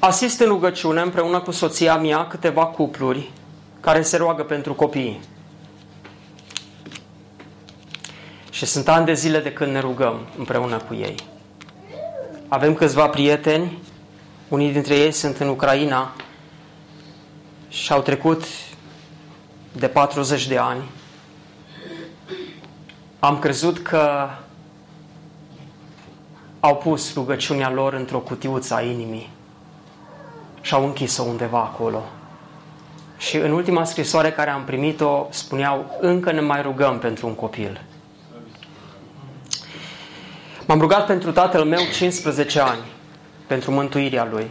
asist în rugăciune împreună cu soția mea câteva cupluri care se roagă pentru copii. Și sunt ani de zile de când ne rugăm împreună cu ei. Avem câțiva prieteni, unii dintre ei sunt în Ucraina și au trecut de 40 de ani. Am crezut că au pus rugăciunea lor într-o cutiuță a inimii și au închis-o undeva acolo. Și în ultima scrisoare care am primit-o spuneau, încă ne mai rugăm pentru un copil. M-am rugat pentru tatăl meu 15 ani, pentru mântuirea lui.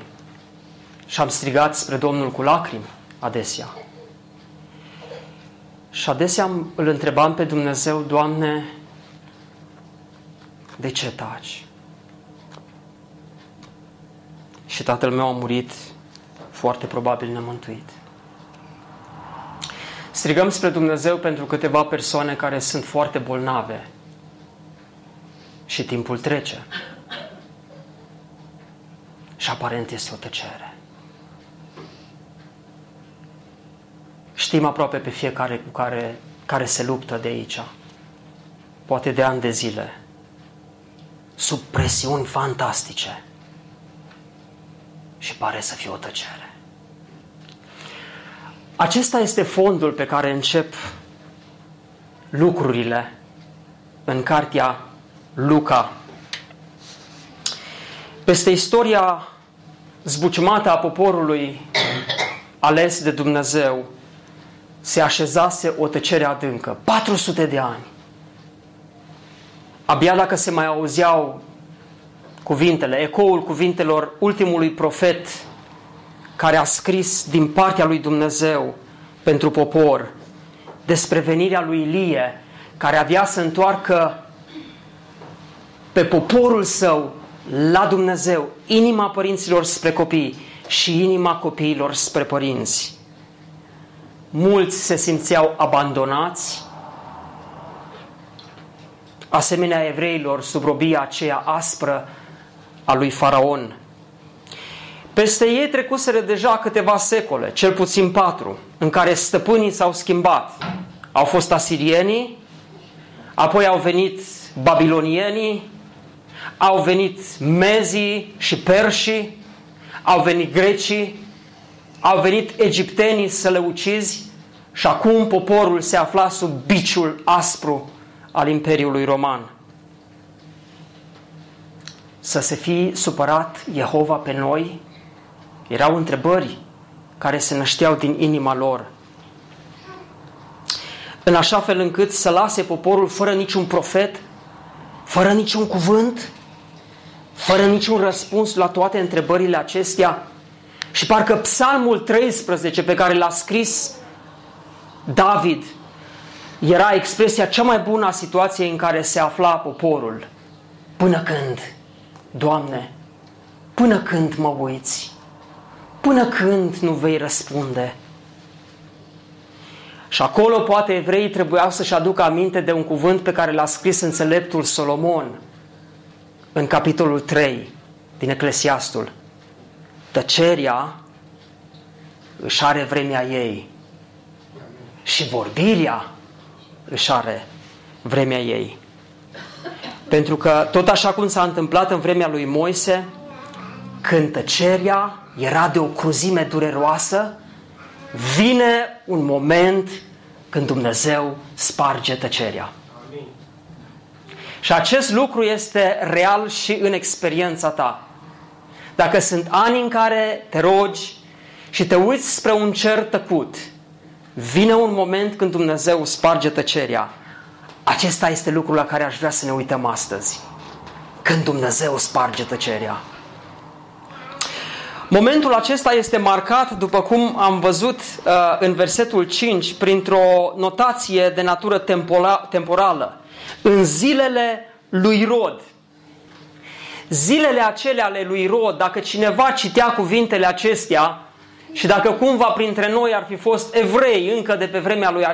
Și am strigat spre Domnul cu lacrimi adesea. Și adesea îl întrebam pe Dumnezeu, Doamne, de ce taci? Și tatăl meu a murit foarte probabil nemântuit. Strigăm spre Dumnezeu pentru câteva persoane care sunt foarte bolnave și timpul trece. Și aparent este o tăcere. Știm aproape pe fiecare cu care, care se luptă de aici, poate de ani de zile, sub presiuni fantastice și pare să fie o tăcere. Acesta este fondul pe care încep lucrurile în cartea Luca. Peste istoria zbuciumată a poporului ales de Dumnezeu se așezase o tăcere adâncă. 400 de ani. Abia dacă se mai auzeau cuvintele, ecoul cuvintelor ultimului profet care a scris din partea lui Dumnezeu pentru popor despre venirea lui Ilie, care avea să întoarcă pe poporul său la Dumnezeu, inima părinților spre copii și inima copiilor spre părinți. Mulți se simțeau abandonați, asemenea evreilor sub robia aceea aspră a lui Faraon. Peste ei trecuseră deja câteva secole, cel puțin patru, în care stăpânii s-au schimbat. Au fost asirienii, apoi au venit babilonienii, au venit mezii și perșii, au venit grecii, au venit egiptenii să le ucizi și acum poporul se afla sub biciul aspru al Imperiului Roman. Să se fi supărat Jehova pe noi erau întrebări care se nășteau din inima lor. În așa fel încât să lase poporul fără niciun profet, fără niciun cuvânt, fără niciun răspuns la toate întrebările acestea. Și parcă psalmul 13 pe care l-a scris David era expresia cea mai bună a situației în care se afla poporul. Până când, Doamne, până când mă uiți? Până când nu vei răspunde? Și acolo poate evreii trebuiau să-și aducă aminte de un cuvânt pe care l-a scris înțeleptul Solomon în capitolul 3 din Eclesiastul. Tăceria își are vremea ei și vorbirea își are vremea ei. Pentru că tot așa cum s-a întâmplat în vremea lui Moise, când tăceria era de o cruzime dureroasă, vine un moment când Dumnezeu sparge tăcerea. Amin. Și acest lucru este real și în experiența ta. Dacă sunt ani în care te rogi și te uiți spre un cer tăcut, vine un moment când Dumnezeu sparge tăcerea. Acesta este lucrul la care aș vrea să ne uităm astăzi. când Dumnezeu sparge tăcerea. Momentul acesta este marcat, după cum am văzut uh, în versetul 5, printr-o notație de natură temporală. În zilele lui Rod. Zilele acelea ale lui Rod, dacă cineva citea cuvintele acestea și dacă cumva printre noi ar fi fost evrei încă de pe vremea, lui,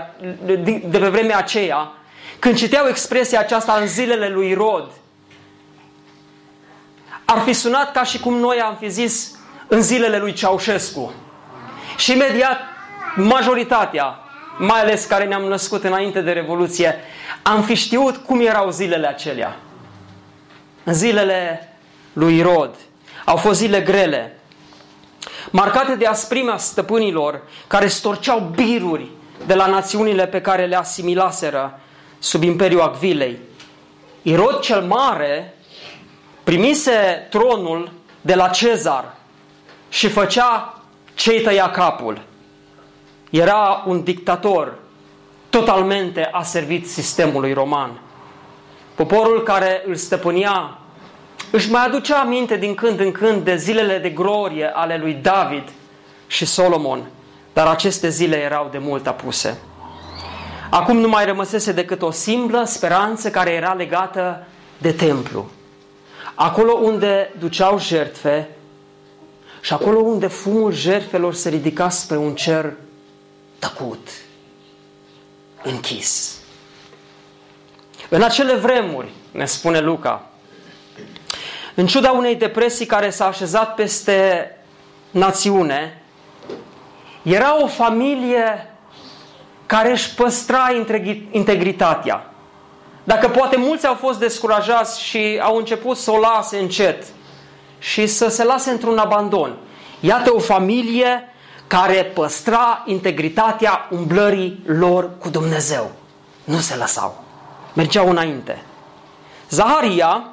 de pe vremea aceea, când citeau expresia aceasta în zilele lui Rod, ar fi sunat ca și cum noi am fi zis în zilele lui Ceaușescu. Și imediat majoritatea, mai ales care ne-am născut înainte de Revoluție, am fi știut cum erau zilele acelea. În zilele lui Rod. Au fost zile grele, marcate de asprimea stăpânilor care storceau biruri de la națiunile pe care le asimilaseră sub Imperiul Acvilei. Irod cel Mare primise tronul de la Cezar și făcea ce tăia capul. Era un dictator totalmente a servit sistemului roman. Poporul care îl stăpânia își mai aducea aminte din când în când de zilele de glorie ale lui David și Solomon, dar aceste zile erau de mult apuse. Acum nu mai rămăsese decât o simplă speranță care era legată de templu. Acolo unde duceau jertfe și acolo unde fumul jertfelor se ridica spre un cer tăcut, închis. În acele vremuri, ne spune Luca, în ciuda unei depresii care s-a așezat peste națiune, era o familie care își păstra integritatea. Dacă poate mulți au fost descurajați și au început să o lase încet și să se lase într-un abandon. Iată o familie care păstra integritatea umblării lor cu Dumnezeu. Nu se lăsau. Mergeau înainte. Zaharia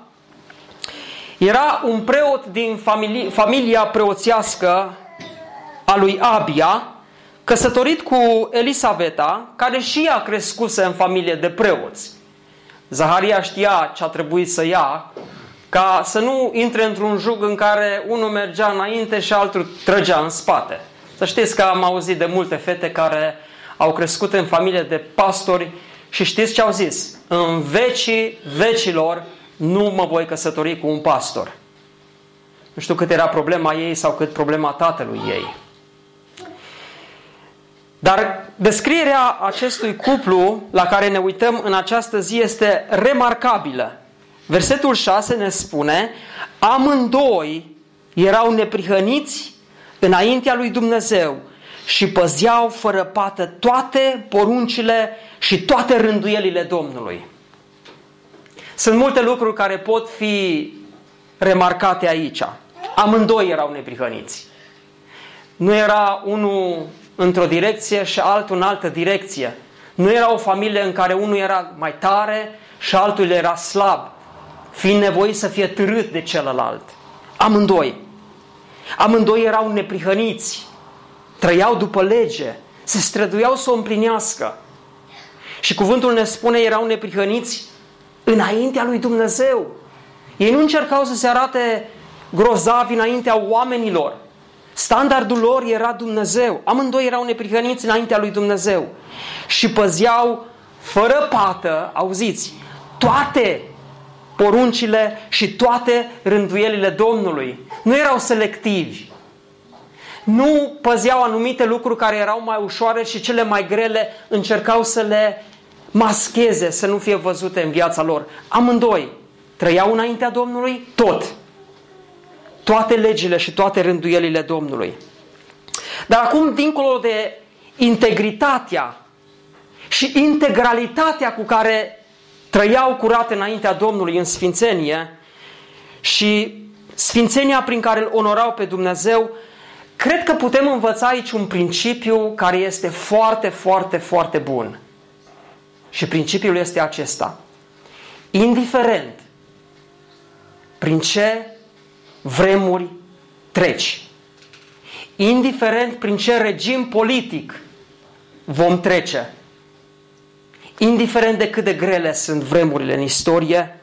era un preot din familie, familia preoțească a lui Abia, căsătorit cu Elisaveta, care și ea crescuse în familie de preoți. Zaharia știa ce a trebuit să ia ca să nu intre într-un jug în care unul mergea înainte și altul trăgea în spate. Să știți că am auzit de multe fete care au crescut în familie de pastori și știți ce au zis? În vecii vecilor nu mă voi căsători cu un pastor. Nu știu cât era problema ei sau cât problema tatălui ei. Dar descrierea acestui cuplu la care ne uităm în această zi este remarcabilă. Versetul 6 ne spune, amândoi erau neprihăniți înaintea lui Dumnezeu și păzeau fără pată toate poruncile și toate rânduielile Domnului. Sunt multe lucruri care pot fi remarcate aici. Amândoi erau neprihăniți. Nu era unul într-o direcție și altul în altă direcție. Nu era o familie în care unul era mai tare și altul era slab, fiind nevoit să fie târât de celălalt. Amândoi. Amândoi erau neprihăniți, trăiau după lege, se străduiau să o împlinească. Și cuvântul ne spune, erau neprihăniți înaintea lui Dumnezeu. Ei nu încercau să se arate grozavi înaintea oamenilor. Standardul lor era Dumnezeu. Amândoi erau neprihăniți înaintea lui Dumnezeu. Și păzeau fără pată, auziți, toate poruncile și toate rânduielile Domnului. Nu erau selectivi. Nu păzeau anumite lucruri care erau mai ușoare și cele mai grele încercau să le mascheze, să nu fie văzute în viața lor. Amândoi trăiau înaintea Domnului tot. Toate legile și toate rânduielile Domnului. Dar acum, dincolo de integritatea și integralitatea cu care trăiau curat înaintea Domnului în sfințenie și sfințenia prin care îl onorau pe Dumnezeu, cred că putem învăța aici un principiu care este foarte, foarte, foarte bun. Și principiul este acesta. Indiferent prin ce vremuri treci, indiferent prin ce regim politic vom trece, indiferent de cât de grele sunt vremurile în istorie,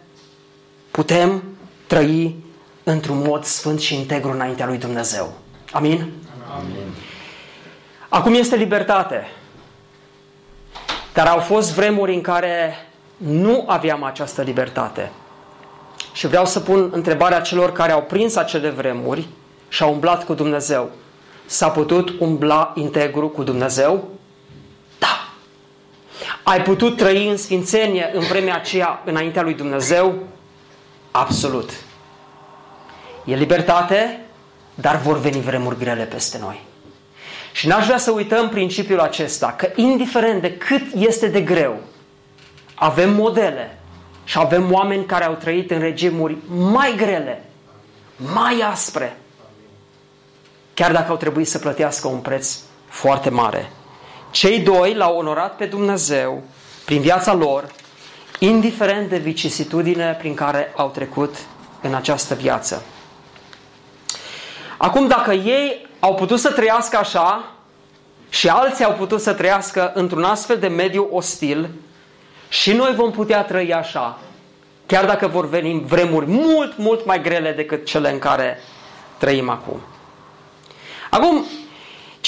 putem trăi într-un mod sfânt și integru înaintea lui Dumnezeu. Amin? Amin. Acum este libertate. Dar au fost vremuri în care nu aveam această libertate. Și vreau să pun întrebarea celor care au prins acele vremuri și au umblat cu Dumnezeu. S-a putut umbla integru cu Dumnezeu? Da. Ai putut trăi în sfințenie în vremea aceea înaintea lui Dumnezeu? Absolut. E libertate, dar vor veni vremuri grele peste noi. Și n-aș vrea să uităm principiul acesta, că indiferent de cât este de greu, avem modele și avem oameni care au trăit în regimuri mai grele, mai aspre, chiar dacă au trebuit să plătească un preț foarte mare. Cei doi l-au onorat pe Dumnezeu prin viața lor, indiferent de vicisitudine prin care au trecut în această viață. Acum, dacă ei au putut să trăiască așa și alții au putut să trăiască într-un astfel de mediu ostil, și noi vom putea trăi așa, chiar dacă vor veni vremuri mult, mult mai grele decât cele în care trăim acum. Acum,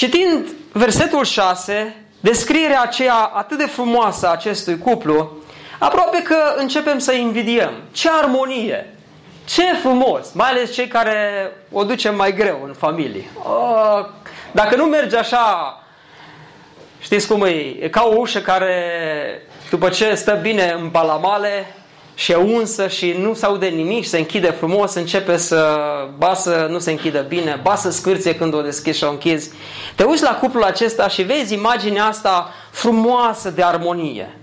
citind versetul 6, descrierea aceea atât de frumoasă a acestui cuplu, aproape că începem să invidiem. Ce armonie! Ce frumos! Mai ales cei care o ducem mai greu în familie. Oh, dacă nu merge așa, știți cum e? E ca o ușă care, după ce stă bine în palamale, și e unsă și nu se aude nimic, se închide frumos, începe să basă, nu se închide bine, basă scârție când o deschizi și o închizi. Te uiți la cuplul acesta și vezi imaginea asta frumoasă de armonie.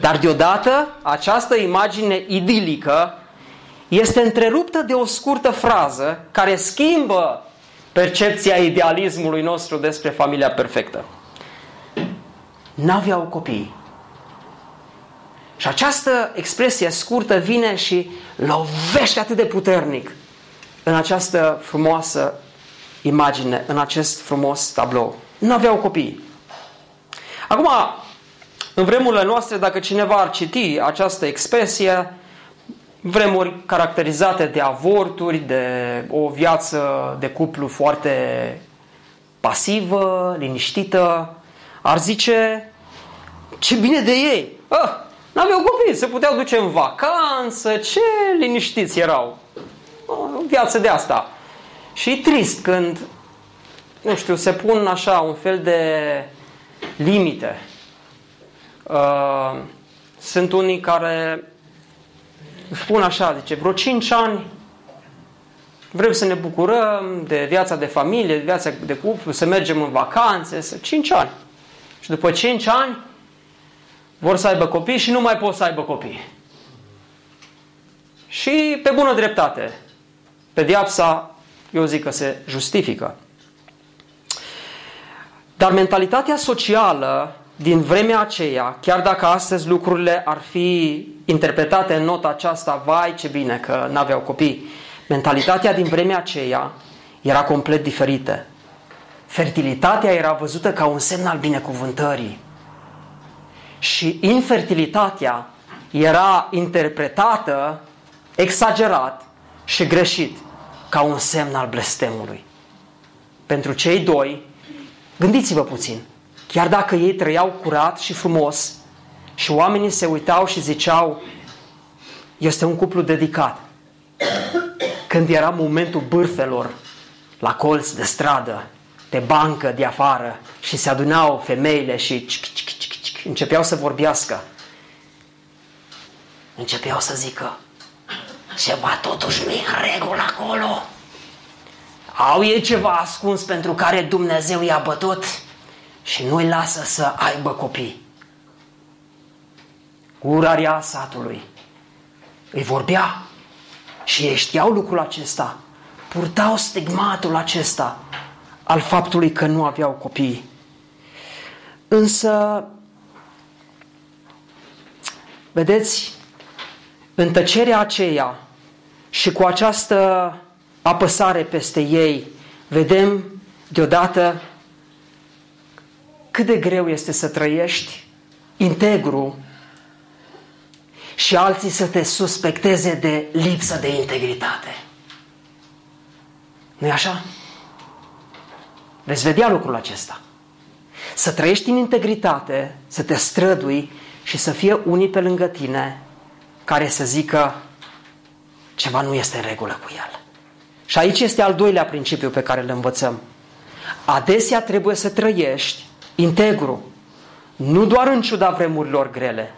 Dar deodată această imagine idilică este întreruptă de o scurtă frază care schimbă percepția idealismului nostru despre familia perfectă. N-aveau copii. Și această expresie scurtă vine și lovește atât de puternic în această frumoasă imagine, în acest frumos tablou. Nu aveau copii. Acum, în vremurile noastre, dacă cineva ar citi această expresie, vremuri caracterizate de avorturi, de o viață de cuplu foarte pasivă, liniștită, ar zice ce bine de ei. Ah, N-aveau copii, se puteau duce în vacanță, ce liniștiți erau. O viață de asta. Și e trist când, nu știu, se pun așa un fel de limite. Uh, sunt unii care spun așa, zice, vreo 5 ani vrem să ne bucurăm de viața de familie, de viața de cuplu, să mergem în vacanțe, să 5 ani. Și după 5 ani vor să aibă copii și nu mai pot să aibă copii. Și pe bună dreptate, pediapsa, eu zic că se justifică. Dar mentalitatea socială din vremea aceea, chiar dacă astăzi lucrurile ar fi interpretate în nota aceasta, vai ce bine că n-aveau copii, mentalitatea din vremea aceea era complet diferită. Fertilitatea era văzută ca un semn al binecuvântării și infertilitatea era interpretată exagerat și greșit ca un semn al blestemului. Pentru cei doi, gândiți-vă puțin, chiar dacă ei trăiau curat și frumos și oamenii se uitau și ziceau este un cuplu dedicat. Când era momentul bârfelor la colț de stradă, de bancă de afară și se adunau femeile și începeau să vorbească. Începeau să zică, ceva totuși nu e în regulă acolo. Au ei ceva ascuns pentru care Dumnezeu i-a bătut și nu-i lasă să aibă copii. Urarea satului îi vorbea și ei știau lucrul acesta. Purtau stigmatul acesta al faptului că nu aveau copii. Însă Vedeți, în tăcerea aceea și cu această apăsare peste ei, vedem deodată cât de greu este să trăiești integru și alții să te suspecteze de lipsă de integritate. nu e așa? Veți vedea lucrul acesta. Să trăiești în integritate, să te strădui și să fie unii pe lângă tine care să zică ceva nu este în regulă cu el. Și aici este al doilea principiu pe care îl învățăm. Adesea trebuie să trăiești integru, nu doar în ciuda vremurilor grele,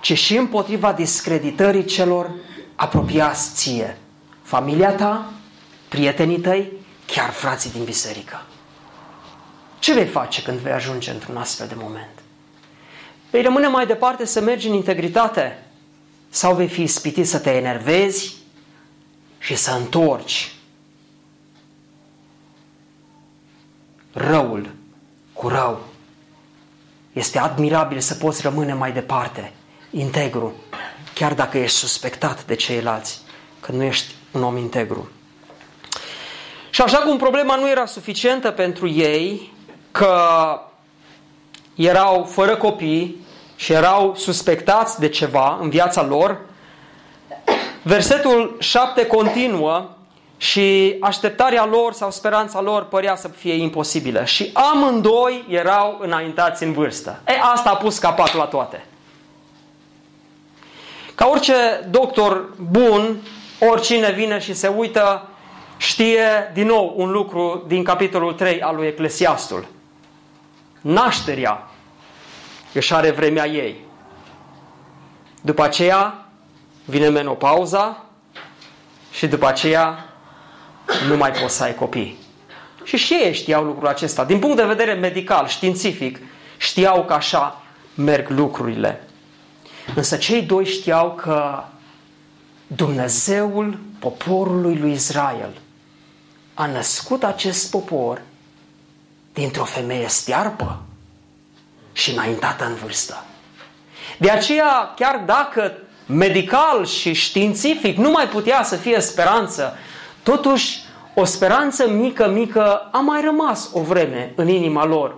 ci și împotriva discreditării celor apropiați ție. Familia ta, prietenii tăi, chiar frații din biserică. Ce vei face când vei ajunge într-un astfel de moment? Vei rămâne mai departe să mergi în integritate sau vei fi ispitit să te enervezi și să întorci răul cu rău. Este admirabil să poți rămâne mai departe, integru, chiar dacă ești suspectat de ceilalți, că nu ești un om integru. Și așa cum problema nu era suficientă pentru ei, că erau fără copii și erau suspectați de ceva în viața lor, versetul 7 continuă și așteptarea lor sau speranța lor părea să fie imposibilă. Și amândoi erau înaintați în vârstă. E, asta a pus capăt la toate. Ca orice doctor bun, oricine vine și se uită, știe din nou un lucru din capitolul 3 al lui Eclesiastul. Nașterea își are vremea ei. După aceea vine menopauza și după aceea nu mai poți să ai copii. Și și ei știau lucrul acesta. Din punct de vedere medical, științific, știau că așa merg lucrurile. Însă cei doi știau că Dumnezeul poporului lui Israel a născut acest popor dintr-o femeie stearpă și înaintată în vârstă. De aceea, chiar dacă medical și științific nu mai putea să fie speranță Totuși, o speranță mică, mică a mai rămas o vreme în inima lor,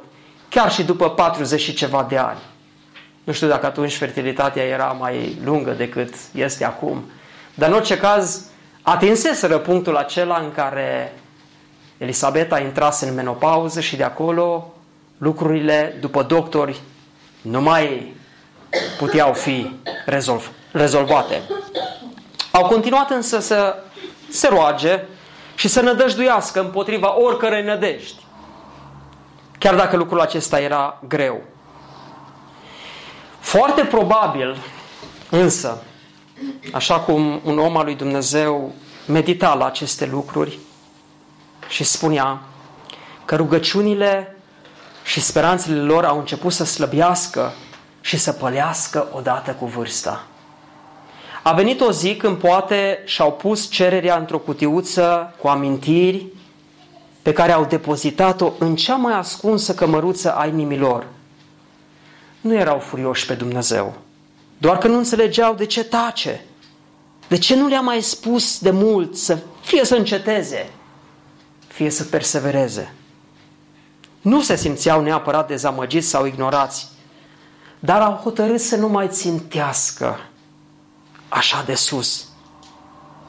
chiar și după 40 și ceva de ani. Nu știu dacă atunci fertilitatea era mai lungă decât este acum, dar în orice caz atinseseră punctul acela în care Elisabeta intrase în menopauză și de acolo lucrurile, după doctori, nu mai puteau fi rezolv, rezolvate. Au continuat însă să se roage și să nădăjduiască împotriva oricărei nădejdi. Chiar dacă lucrul acesta era greu. Foarte probabil, însă, așa cum un om al lui Dumnezeu medita la aceste lucruri și spunea că rugăciunile și speranțele lor au început să slăbească și să pălească odată cu vârsta. A venit o zi când poate și-au pus cererea într-o cutiuță cu amintiri pe care au depozitat-o în cea mai ascunsă cămăruță a inimilor. Nu erau furioși pe Dumnezeu, doar că nu înțelegeau de ce tace, de ce nu le-a mai spus de mult să fie să înceteze, fie să persevereze. Nu se simțeau neapărat dezamăgiți sau ignorați, dar au hotărât să nu mai țintească așa de sus,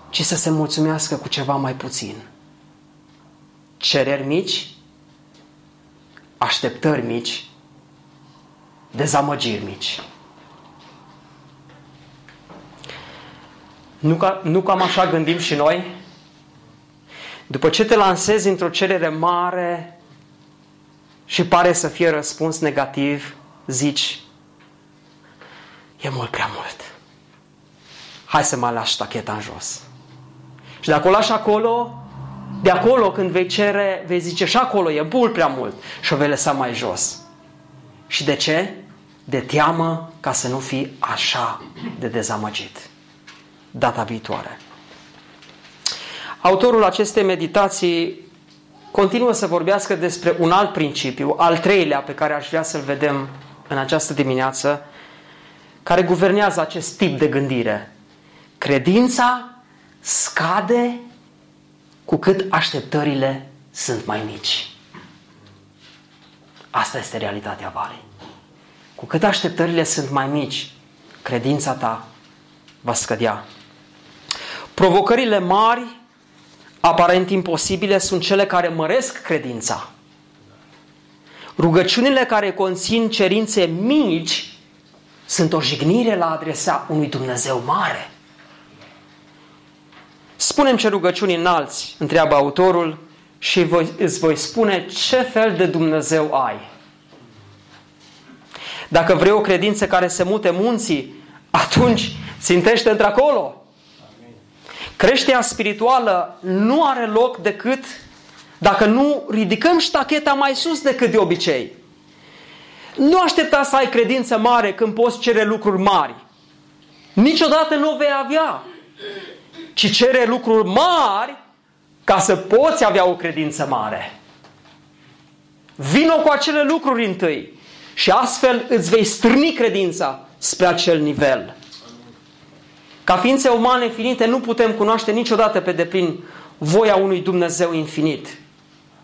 ci să se mulțumească cu ceva mai puțin. Cereri mici, așteptări mici, dezamăgiri mici. Nu, ca, nu cam așa gândim și noi? După ce te lansezi într-o cerere mare și pare să fie răspuns negativ, zici, e mult prea mult hai să mă lași ștacheta în jos. Și de acolo și acolo, de acolo când vei cere, vei zice și acolo e mult prea mult și o vei lăsa mai jos. Și de ce? De teamă ca să nu fii așa de dezamăgit data viitoare. Autorul acestei meditații continuă să vorbească despre un alt principiu, al treilea pe care aș vrea să-l vedem în această dimineață, care guvernează acest tip de gândire. Credința scade cu cât așteptările sunt mai mici. Asta este realitatea valei. Cu cât așteptările sunt mai mici, credința ta va scădea. Provocările mari, aparent imposibile, sunt cele care măresc credința. Rugăciunile care conțin cerințe mici sunt o jignire la adresa unui Dumnezeu mare. Spunem ce rugăciuni înalți, întreabă autorul, și voi, îți voi spune ce fel de Dumnezeu ai. Dacă vrei o credință care se mute munții, atunci țintește într-acolo. Creșterea spirituală nu are loc decât dacă nu ridicăm ștacheta mai sus decât de obicei. Nu aștepta să ai credință mare când poți cere lucruri mari. Niciodată nu o vei avea. Ci cere lucruri mari ca să poți avea o credință mare. Vino cu acele lucruri întâi și astfel îți vei strâni credința spre acel nivel. Ca ființe umane finite nu putem cunoaște niciodată pe deplin voia unui Dumnezeu infinit.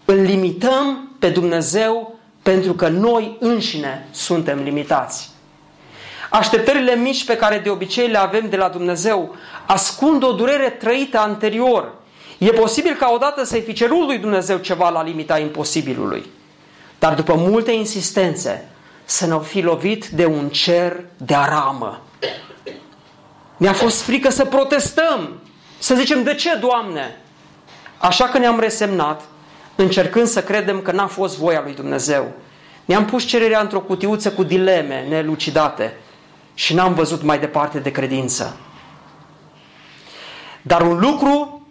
Îl limităm pe Dumnezeu pentru că noi înșine suntem limitați. Așteptările mici pe care de obicei le avem de la Dumnezeu ascund o durere trăită anterior. E posibil ca odată să-i fi cerut lui Dumnezeu ceva la limita imposibilului. Dar după multe insistențe, să ne fi lovit de un cer de aramă. Ne-a fost frică să protestăm, să zicem, de ce, Doamne? Așa că ne-am resemnat, încercând să credem că n-a fost voia lui Dumnezeu. Ne-am pus cererea într-o cutiuță cu dileme nelucidate și n-am văzut mai departe de credință. Dar un lucru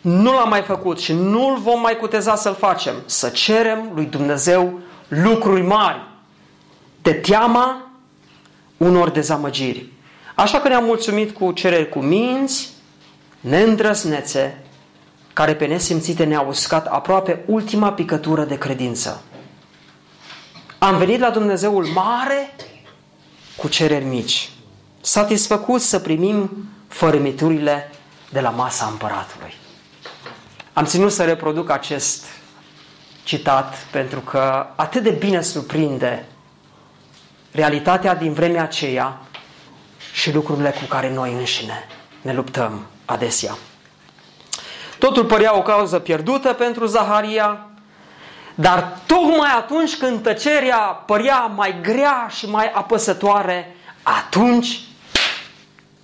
nu l-am mai făcut și nu-l vom mai cuteza să-l facem. Să cerem lui Dumnezeu lucruri mari de teama unor dezamăgiri. Așa că ne-am mulțumit cu cereri cu minți, neîndrăsnețe, care pe nesimțite ne-au uscat aproape ultima picătură de credință. Am venit la Dumnezeul mare cu cereri mici, satisfăcuți să primim fărâmiturile de la masa împăratului. Am ținut să reproduc acest citat pentru că atât de bine surprinde realitatea din vremea aceea și lucrurile cu care noi înșine ne luptăm adesea. Totul părea o cauză pierdută pentru Zaharia, dar tocmai atunci când tăcerea părea mai grea și mai apăsătoare, atunci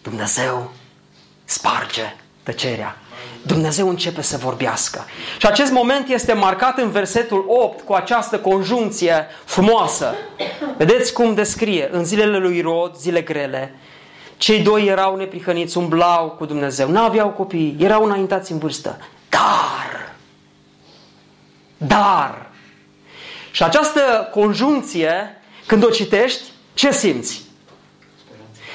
Dumnezeu sparge tăcerea. Dumnezeu începe să vorbească. Și acest moment este marcat în versetul 8 cu această conjuncție frumoasă. Vedeți cum descrie în zilele lui Rod, zile grele, cei doi erau neprihăniți, umblau cu Dumnezeu, nu aveau copii, erau înaintați în vârstă. Dar, dar, și această conjuncție, când o citești, ce simți?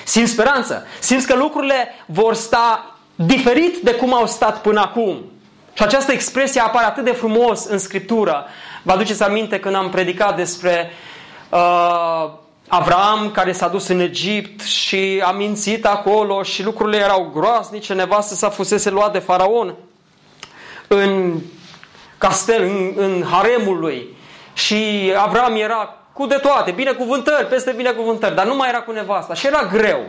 Simți speranță. Simți că lucrurile vor sta diferit de cum au stat până acum. Și această expresie apare atât de frumos în Scriptură. Vă aduceți aminte când am predicat despre uh, Avram care s-a dus în Egipt și a mințit acolo și lucrurile erau groaznice, nevastă s-a fusese luat de faraon în castel, în, în haremul lui și Avram era cu de toate, binecuvântări, peste binecuvântări, dar nu mai era cu nevasta și era greu.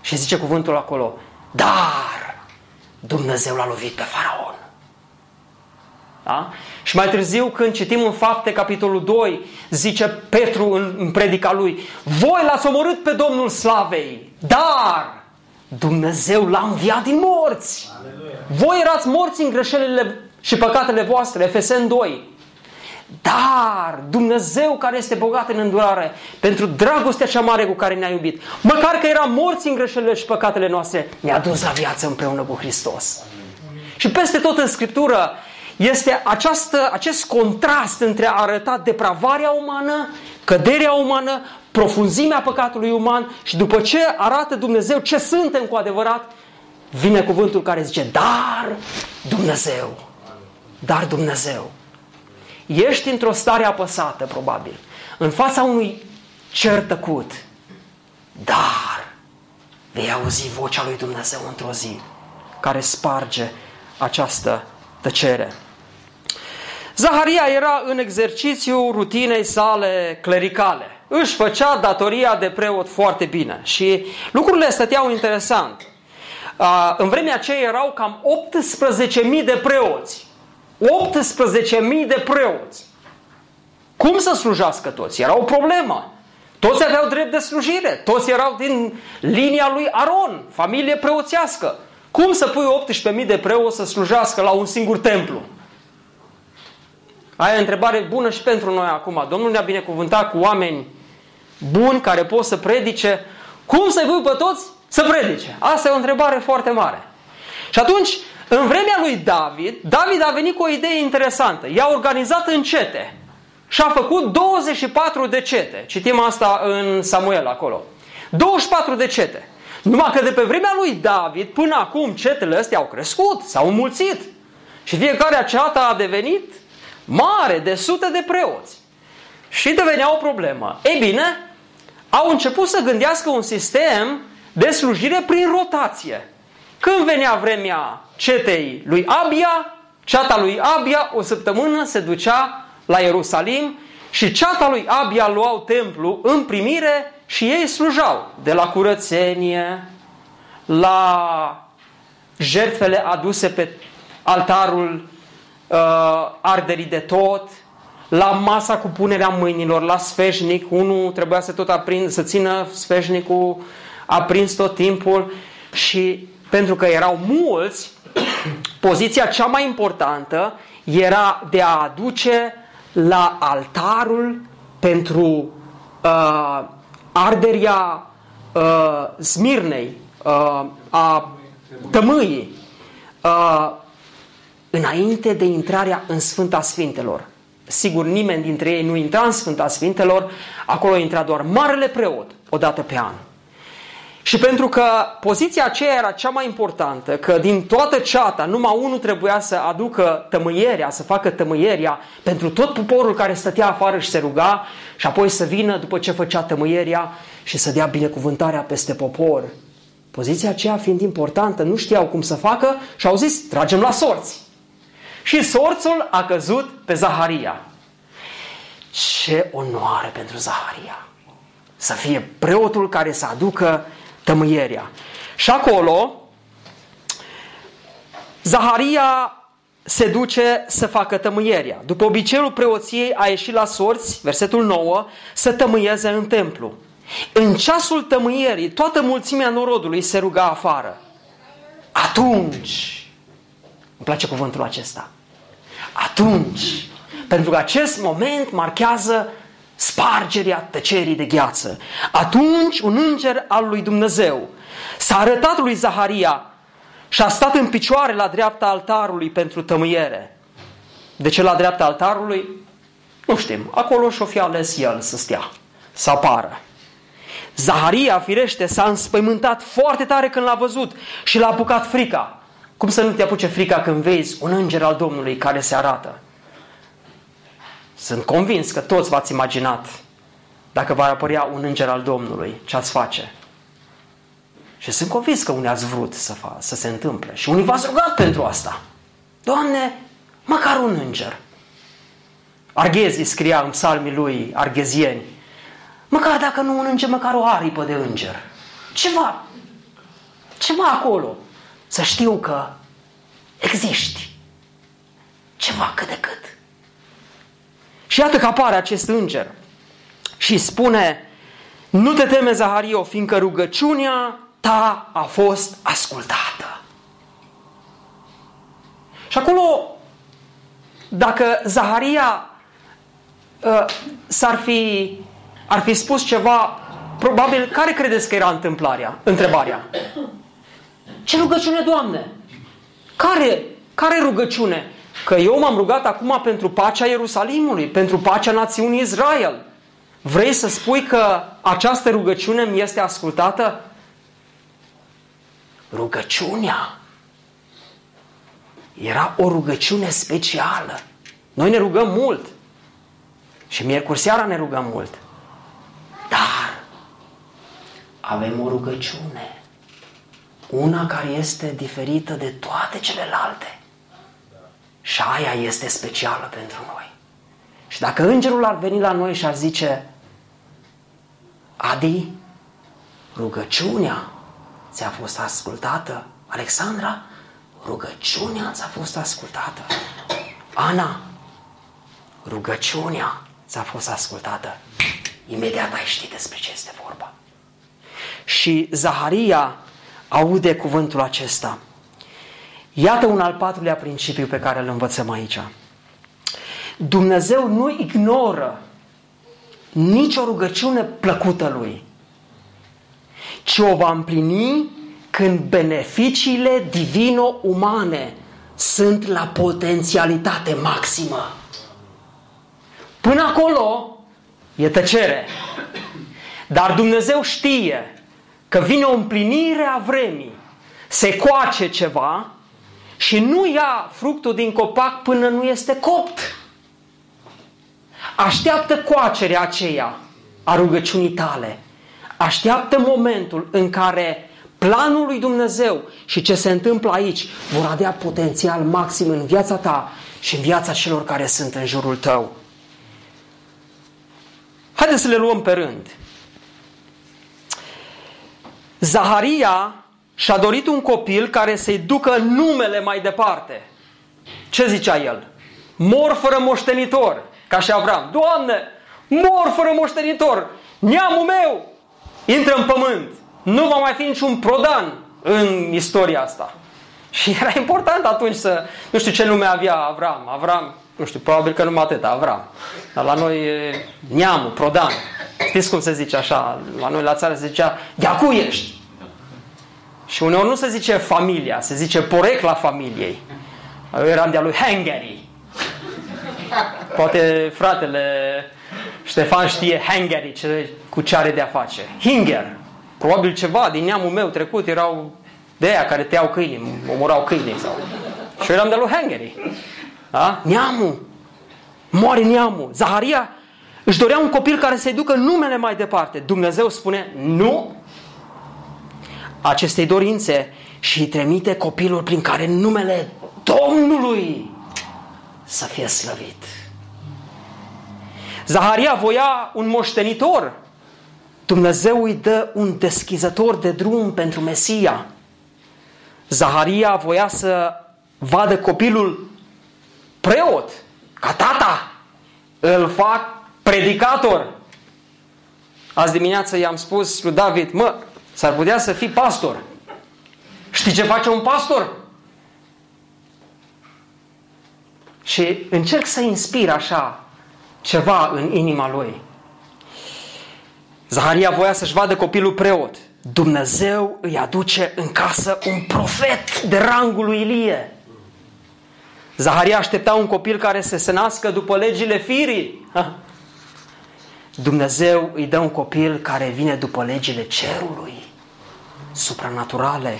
Și zice cuvântul acolo, dar Dumnezeu l-a lovit pe faraon. Da? Și mai târziu, când citim în fapte, capitolul 2, zice Petru în, în predica lui, voi l-ați omorât pe Domnul Slavei, dar Dumnezeu l-a înviat din morți. Aleluia. Voi erați morți în greșelile și păcatele voastre, Efesen 2. Dar Dumnezeu care este bogat în îndurare, pentru dragostea cea mare cu care ne-a iubit, măcar că eram morți în greșelile și păcatele noastre, ne-a dus la viață împreună cu Hristos. Și peste tot în Scriptură este această, acest contrast între a arăta depravarea umană, căderea umană, profunzimea păcatului uman și după ce arată Dumnezeu ce suntem cu adevărat, vine cuvântul care zice, dar Dumnezeu, dar Dumnezeu. Ești într-o stare apăsată, probabil, în fața unui cer tăcut, dar vei auzi vocea lui Dumnezeu într-o zi care sparge această tăcere. Zaharia era în exercițiu rutinei sale clericale. Își făcea datoria de preot foarte bine și lucrurile stăteau interesant. În vremea aceea erau cam 18.000 de preoți. 18.000 de preoți. Cum să slujească toți? Era o problemă. Toți aveau drept de slujire. Toți erau din linia lui Aron, familie preoțească. Cum să pui 18.000 de preoți să slujească la un singur templu? Aia e o întrebare bună și pentru noi acum. Domnul ne-a binecuvântat cu oameni buni care pot să predice. Cum să-i pui pe toți să predice? Asta e o întrebare foarte mare. Și atunci, în vremea lui David, David a venit cu o idee interesantă. I-a organizat în cete și a făcut 24 de cete. Citim asta în Samuel acolo. 24 de cete. Numai că de pe vremea lui David până acum cetele astea au crescut, s-au înmulțit. Și fiecare ceată a devenit mare, de sute de preoți. Și devenea o problemă. Ei bine, au început să gândească un sistem de slujire prin rotație. Când venea vremea cetei lui Abia, ceata lui Abia o săptămână se ducea la Ierusalim și ceata lui Abia luau templu în primire și ei slujau de la curățenie, la jertfele aduse pe altarul uh, arderii de tot, la masa cu punerea mâinilor, la sfeșnic, unul trebuia să tot aprind, să țină sfeșnicul aprins tot timpul. Și pentru că erau mulți, poziția cea mai importantă era de a aduce la altarul pentru uh, arderia uh, Smirnei, uh, a tămâii, uh, înainte de intrarea în Sfânta Sfintelor. Sigur, nimeni dintre ei nu intra în Sfânta Sfintelor, acolo intra doar Marele Preot, o dată pe an. Și pentru că poziția aceea era cea mai importantă, că din toată ceata numai unul trebuia să aducă tămâierea, să facă tămâieria pentru tot poporul care stătea afară și se ruga și apoi să vină după ce făcea tămâieria și să dea binecuvântarea peste popor. Poziția aceea fiind importantă, nu știau cum să facă și au zis, tragem la sorți. Și sorțul a căzut pe Zaharia. Ce onoare pentru Zaharia! Să fie preotul care să aducă tămâierea. Și acolo, Zaharia se duce să facă tămâierea. După obiceiul preoției a ieșit la sorți, versetul 9, să tămâieze în templu. În ceasul tămâierii, toată mulțimea norodului se ruga afară. Atunci, îmi place cuvântul acesta, atunci, pentru că acest moment marchează spargerea tăcerii de gheață. Atunci un înger al lui Dumnezeu s-a arătat lui Zaharia și a stat în picioare la dreapta altarului pentru tămâiere. De ce la dreapta altarului? Nu știm. Acolo și-o fi ales el să stea, să apară. Zaharia, firește, s-a înspăimântat foarte tare când l-a văzut și l-a apucat frica. Cum să nu te apuce frica când vezi un înger al Domnului care se arată? Sunt convins că toți v-ați imaginat dacă va apărea un înger al Domnului, ce ați face? Și sunt convins că unii ați vrut să, fa- să se întâmple. Și unii v-ați rugat pentru asta. Doamne, măcar un înger. Arghezi scria în psalmii lui, arghezieni, măcar dacă nu un înger, măcar o aripă de înger. Ceva, ceva acolo. Să știu că existi. Ceva cât de cât. Și iată că apare acest înger și spune, nu te teme, Zahario, fiindcă rugăciunea ta a fost ascultată. Și acolo, dacă Zaharia uh, s-ar fi, ar fi spus ceva, probabil, care credeți că era întâmplarea, întrebarea? Ce rugăciune, Doamne? Care, care rugăciune? Că eu m-am rugat acum pentru pacea Ierusalimului, pentru pacea națiunii Israel. Vrei să spui că această rugăciune mi este ascultată? Rugăciunea era o rugăciune specială. Noi ne rugăm mult. Și miercuri seara ne rugăm mult. Dar avem o rugăciune. Una care este diferită de toate celelalte Și aia este specială pentru noi. Și dacă îngerul ar veni la noi și ar zice, Adi, rugăciunea ți-a fost ascultată. Alexandra, rugăciunea ți-a fost ascultată. Ana, rugăciunea ți-a fost ascultată. Imediat ai ști despre ce este vorba. Și Zaharia aude cuvântul acesta. Iată un al patrulea principiu pe care îl învățăm aici. Dumnezeu nu ignoră nicio rugăciune plăcută lui, ci o va împlini când beneficiile divino-umane sunt la potențialitate maximă. Până acolo e tăcere. Dar Dumnezeu știe că vine o împlinire a vremii, se coace ceva și nu ia fructul din copac până nu este copt. Așteaptă coacerea aceea a rugăciunii tale. Așteaptă momentul în care planul lui Dumnezeu și ce se întâmplă aici vor avea potențial maxim în viața ta și în viața celor care sunt în jurul tău. Haideți să le luăm pe rând. Zaharia și-a dorit un copil care să-i ducă numele mai departe. Ce zicea el? Mor fără moștenitor, ca și Avram. Doamne, mor fără moștenitor, neamul meu intră în pământ. Nu va mai fi niciun prodan în istoria asta. Și era important atunci să, nu știu ce nume avea Avram. Avram, nu știu, probabil că numai atât, Avram. Dar la noi e neamul, prodan. Știți cum se zice așa? La noi la țară se zicea, de acu ești. Și uneori nu se zice familia, se zice porecla familiei. Eu eram de-a lui Hangary. Poate fratele Ștefan știe Hangary, ce, cu ce are de-a face. Hinger. Probabil ceva din neamul meu trecut erau de aia care te iau câinii, omorau câinii sau... Și eu eram de lui Hangary. Da? Neamul. Moare neamul. Zaharia își dorea un copil care să-i ducă numele mai departe. Dumnezeu spune, nu, acestei dorințe și îi trimite copilul prin care numele Domnului să fie slăvit. Zaharia voia un moștenitor. Dumnezeu îi dă un deschizător de drum pentru Mesia. Zaharia voia să vadă copilul preot, ca tata. Îl fac predicator. Azi dimineață i-am spus lui David, mă, S-ar putea să fii pastor. Știi ce face un pastor? Și încerc să inspir așa ceva în inima lui. Zaharia voia să-și vadă copilul preot. Dumnezeu îi aduce în casă un profet de rangul lui Ilie. Zaharia aștepta un copil care să se nască după legile firii. Dumnezeu îi dă un copil care vine după legile cerului, supranaturale.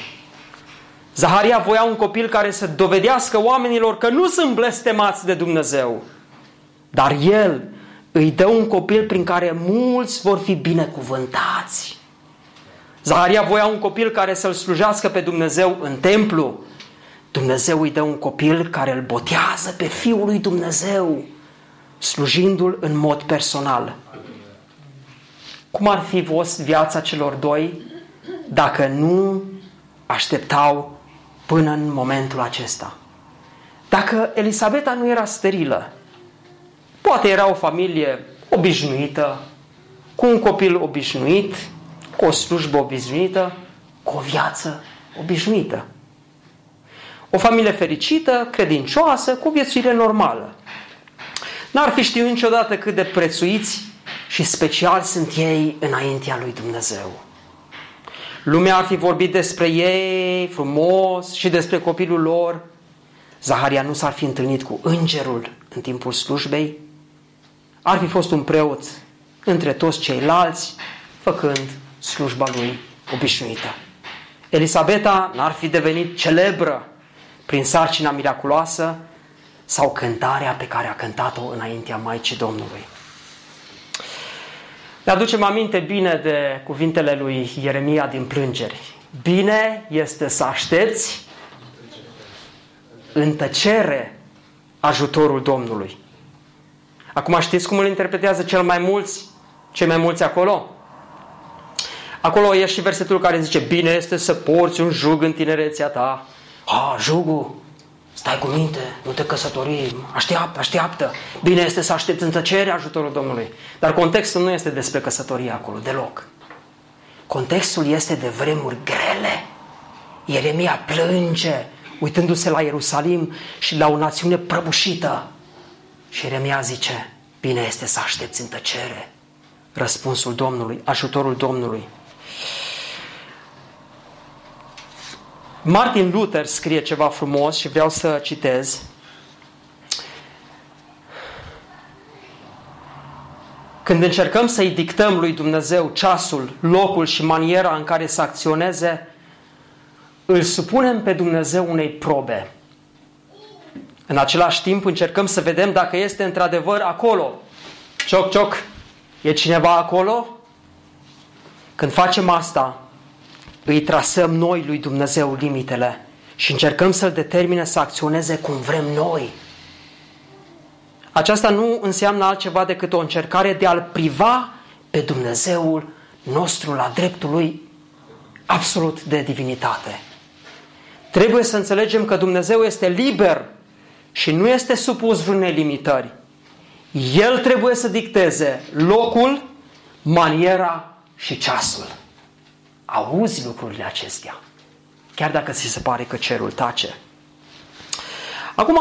Zaharia voia un copil care să dovedească oamenilor că nu sunt blestemați de Dumnezeu, dar el îi dă un copil prin care mulți vor fi binecuvântați. Zaharia voia un copil care să-L slujească pe Dumnezeu în templu. Dumnezeu îi dă un copil care îl botează pe Fiul lui Dumnezeu, slujindu-L în mod personal. Cum ar fi fost viața celor doi dacă nu așteptau până în momentul acesta? Dacă Elisabeta nu era sterilă, poate era o familie obișnuită, cu un copil obișnuit, cu o slujbă obișnuită, cu o viață obișnuită. O familie fericită, credincioasă, cu viețuire normală. N-ar fi știut niciodată cât de prețuiți și special sunt ei înaintea lui Dumnezeu. Lumea ar fi vorbit despre ei frumos și despre copilul lor. Zaharia nu s-ar fi întâlnit cu îngerul în timpul slujbei. Ar fi fost un preot între toți ceilalți, făcând slujba lui obișnuită. Elisabeta n-ar fi devenit celebră prin sarcina miraculoasă sau cântarea pe care a cântat-o înaintea Maicii Domnului. Ne aducem aminte bine de cuvintele lui Ieremia din plângeri. Bine este să aștepți în tăcere ajutorul Domnului. Acum știți cum îl interpretează cel mai mulți, cei mai mulți acolo? Acolo e și versetul care zice, bine este să porți un jug în tinerețea ta. A, jugul, stai cu minte, nu te căsători, așteaptă, așteaptă. Bine este să aștepți în tăcere ajutorul Domnului. Dar contextul nu este despre căsătorie acolo, deloc. Contextul este de vremuri grele. Ieremia plânge, uitându-se la Ierusalim și la o națiune prăbușită. Și Ieremia zice, bine este să aștepți în tăcere răspunsul Domnului, ajutorul Domnului. Martin Luther scrie ceva frumos și vreau să citez. Când încercăm să-i dictăm lui Dumnezeu ceasul, locul și maniera în care să acționeze, îl supunem pe Dumnezeu unei probe. În același timp încercăm să vedem dacă este într-adevăr acolo. Cioc, cioc, e cineva acolo? Când facem asta, îi trasăm noi lui Dumnezeu limitele și încercăm să-L determine să acționeze cum vrem noi. Aceasta nu înseamnă altceva decât o încercare de a-L priva pe Dumnezeul nostru la dreptul Lui absolut de divinitate. Trebuie să înțelegem că Dumnezeu este liber și nu este supus vreunei limitări. El trebuie să dicteze locul, maniera și ceasul. Auzi lucrurile acestea, chiar dacă ți se pare că cerul tace. Acum,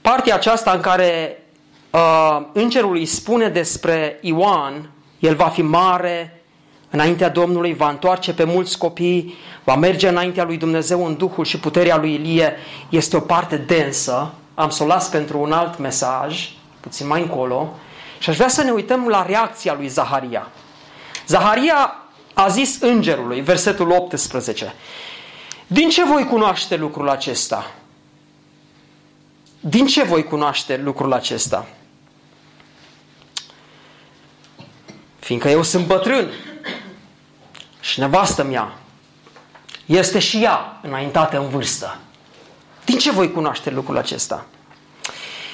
partea aceasta în care uh, îngerul îi spune despre Ioan, el va fi mare, înaintea Domnului, va întoarce pe mulți copii, va merge înaintea lui Dumnezeu în Duhul și puterea lui Ilie, este o parte densă. Am să o las pentru un alt mesaj, puțin mai încolo, și aș vrea să ne uităm la reacția lui Zaharia. Zaharia a zis îngerului, versetul 18, din ce voi cunoaște lucrul acesta? Din ce voi cunoaște lucrul acesta? Fiindcă eu sunt bătrân și nevastă mea este și ea înaintată în vârstă. Din ce voi cunoaște lucrul acesta?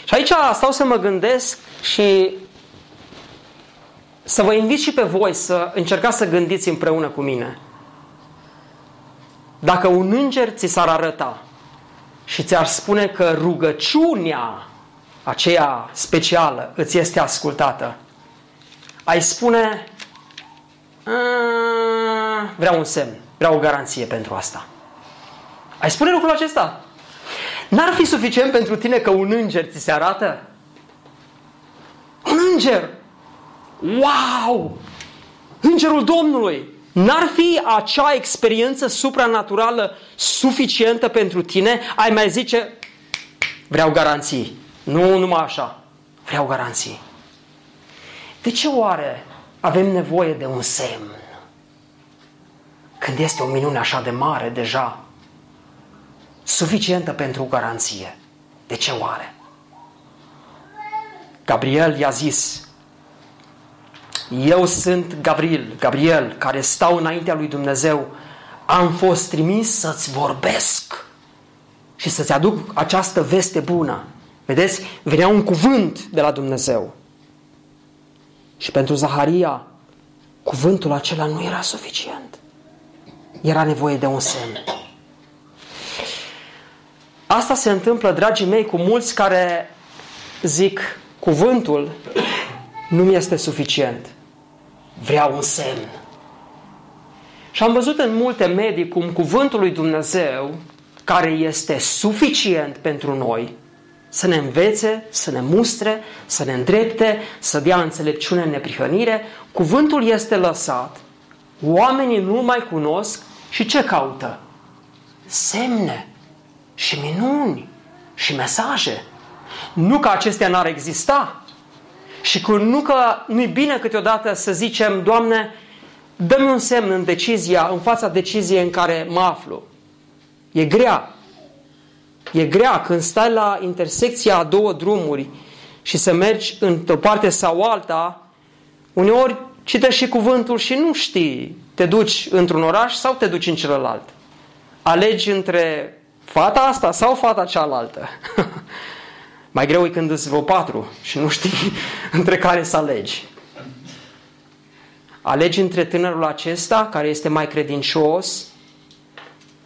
Și aici stau să mă gândesc și să vă invit și pe voi să încercați să gândiți împreună cu mine. Dacă un înger ți s-ar arăta și ți-ar spune că rugăciunea aceea specială îți este ascultată, ai spune vreau un semn, vreau o garanție pentru asta. Ai spune lucrul acesta? N-ar fi suficient pentru tine că un înger ți se arată? Un înger! Wow! Îngerul Domnului! N-ar fi acea experiență supranaturală suficientă pentru tine? Ai mai zice, vreau garanții. Nu numai așa. Vreau garanții. De ce oare avem nevoie de un semn? Când este o minune așa de mare deja, suficientă pentru garanție. De ce oare? Gabriel i-a zis, eu sunt Gabriel, Gabriel, care stau înaintea lui Dumnezeu, am fost trimis să-ți vorbesc și să-ți aduc această veste bună. Vedeți? Venea un cuvânt de la Dumnezeu. Și pentru Zaharia, cuvântul acela nu era suficient. Era nevoie de un semn. Asta se întâmplă, dragii mei, cu mulți care zic, cuvântul nu mi este suficient vreau un semn. Și am văzut în multe medii cum cuvântul lui Dumnezeu, care este suficient pentru noi, să ne învețe, să ne mustre, să ne îndrepte, să dea înțelepciune în neprihănire, cuvântul este lăsat, oamenii nu mai cunosc și ce caută? Semne și minuni și mesaje. Nu că acestea n-ar exista, și cu nu că nu-i bine câteodată să zicem, Doamne, dă-mi un semn în decizia, în fața deciziei în care mă aflu. E grea. E grea când stai la intersecția a două drumuri și să mergi într-o parte sau alta, uneori citești și cuvântul și nu știi, te duci într-un oraș sau te duci în celălalt. Alegi între fata asta sau fata cealaltă. Mai greu e când îți vreo patru și nu știi între care să alegi. Alegi între tânărul acesta, care este mai credincios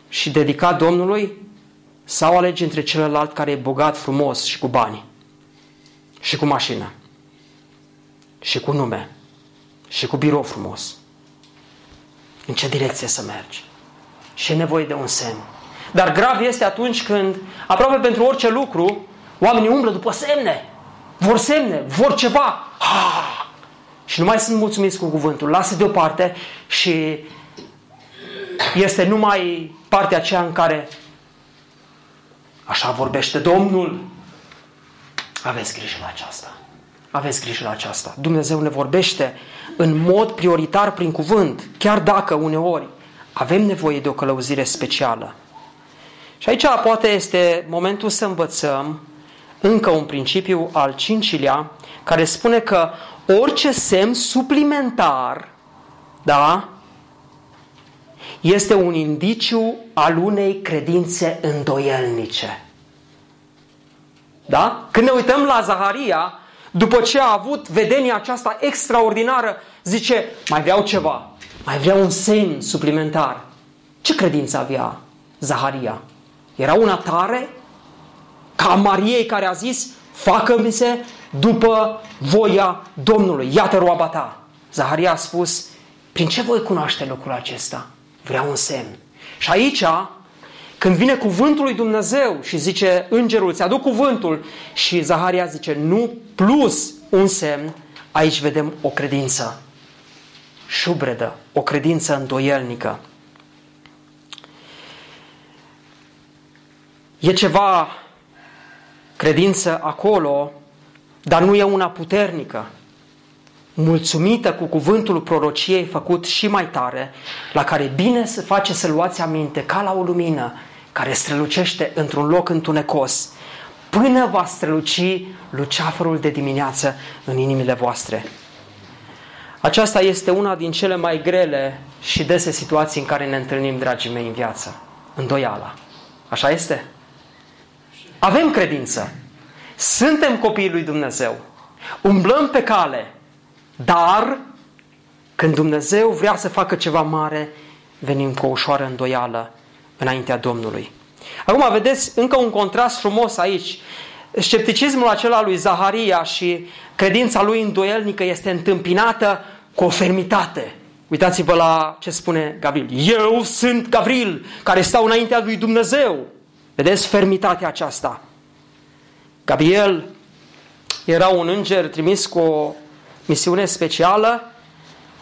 și dedicat Domnului, sau alegi între celălalt care e bogat, frumos și cu bani și cu mașină și cu nume și cu birou frumos. În ce direcție să mergi? Și e nevoie de un semn. Dar grav este atunci când, aproape pentru orice lucru, oamenii umblă după semne. Vor semne, vor ceva. Ha! Și nu mai sunt mulțumiți cu cuvântul. Lasă deoparte și este numai partea aceea în care așa vorbește Domnul. Aveți grijă la aceasta. Aveți grijă la aceasta. Dumnezeu ne vorbește în mod prioritar prin cuvânt, chiar dacă uneori avem nevoie de o călăuzire specială. Și aici poate este momentul să învățăm încă un principiu al cincilea, care spune că orice semn suplimentar, da, este un indiciu al unei credințe îndoielnice. Da? Când ne uităm la Zaharia, după ce a avut vedenia aceasta extraordinară, zice, mai vreau ceva, mai vreau un semn suplimentar. Ce credință avea Zaharia? Era una tare? Ca Mariei care a zis, facă-mi se după voia Domnului. Iată roaba ta. Zaharia a spus, prin ce voi cunoaște lucrul acesta? Vreau un semn. Și aici, când vine cuvântul lui Dumnezeu și zice îngerul, ți aduc cuvântul și Zaharia zice nu plus un semn, aici vedem o credință șubredă, o credință îndoielnică. E ceva credință acolo, dar nu e una puternică. Mulțumită cu cuvântul prorociei făcut și mai tare, la care bine se face să luați aminte ca la o lumină care strălucește într-un loc întunecos, până va străluci luceafărul de dimineață în inimile voastre. Aceasta este una din cele mai grele și dese situații în care ne întâlnim, dragii mei, în viață. Îndoiala. Așa este? Avem credință. Suntem copiii lui Dumnezeu. Umblăm pe cale. Dar, când Dumnezeu vrea să facă ceva mare, venim cu o ușoară îndoială înaintea Domnului. Acum, vedeți încă un contrast frumos aici. Scepticismul acela lui Zaharia și credința lui îndoielnică este întâmpinată cu o fermitate. Uitați-vă la ce spune Gabriel. Eu sunt Gabriel, care stau înaintea lui Dumnezeu. Vedeți fermitatea aceasta. Gabriel era un înger trimis cu o misiune specială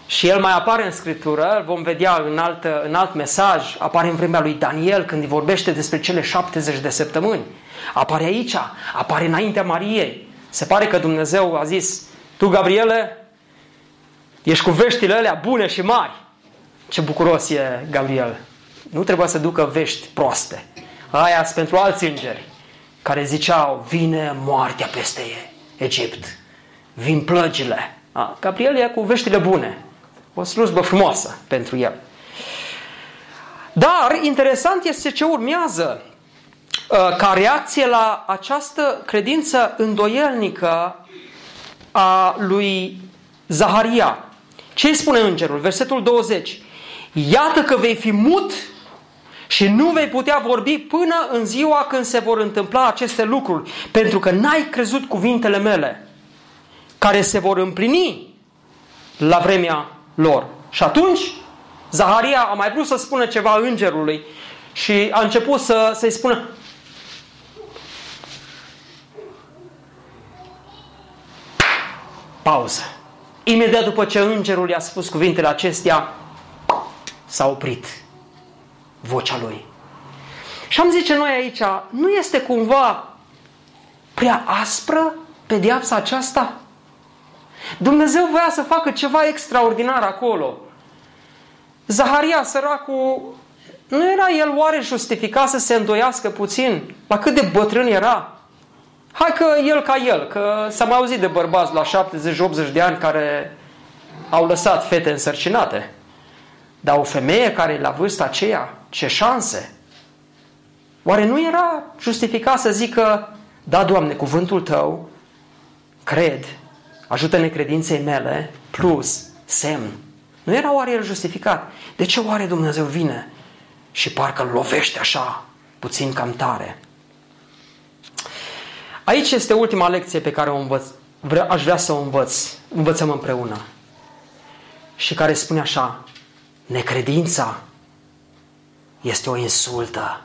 și el mai apare în Scriptură, îl vom vedea în alt, în alt mesaj, apare în vremea lui Daniel când vorbește despre cele 70 de săptămâni. Apare aici, apare înaintea Mariei. Se pare că Dumnezeu a zis, tu Gabriele, ești cu veștile alea bune și mari. Ce bucuros e Gabriel. Nu trebuie să ducă vești proaste. Aia sunt pentru alți îngeri care ziceau, vine moartea peste Egipt, vin plăgile. A, Gabriel e cu veștile bune. O slujbă frumoasă pentru el. Dar interesant este ce urmează ca reacție la această credință îndoielnică a lui Zaharia. Ce îi spune îngerul? Versetul 20. Iată că vei fi mut și nu vei putea vorbi până în ziua când se vor întâmpla aceste lucruri, pentru că n-ai crezut cuvintele mele, care se vor împlini la vremea lor. Și atunci, Zaharia a mai vrut să spună ceva îngerului și a început să, să-i spună Pauză. Imediat după ce îngerul i-a spus cuvintele acestea, s-a oprit vocea lui. Și am zice noi aici, nu este cumva prea aspră pedeapsa aceasta? Dumnezeu voia să facă ceva extraordinar acolo. Zaharia, săracul, nu era el oare justificat să se îndoiască puțin la cât de bătrân era? Hai că el ca el, că s-a mai auzit de bărbați la 70-80 de ani care au lăsat fete însărcinate. Dar o femeie care la vârsta aceea, ce șanse! Oare nu era justificat să zică, da, Doamne, cuvântul Tău, cred, ajută necredinței mele, plus semn. Nu era oare el justificat? De ce oare Dumnezeu vine și parcă îl lovește așa, puțin cam tare? Aici este ultima lecție pe care o învăț, vre, aș vrea să o învăț, învățăm împreună. Și care spune așa, necredința este o insultă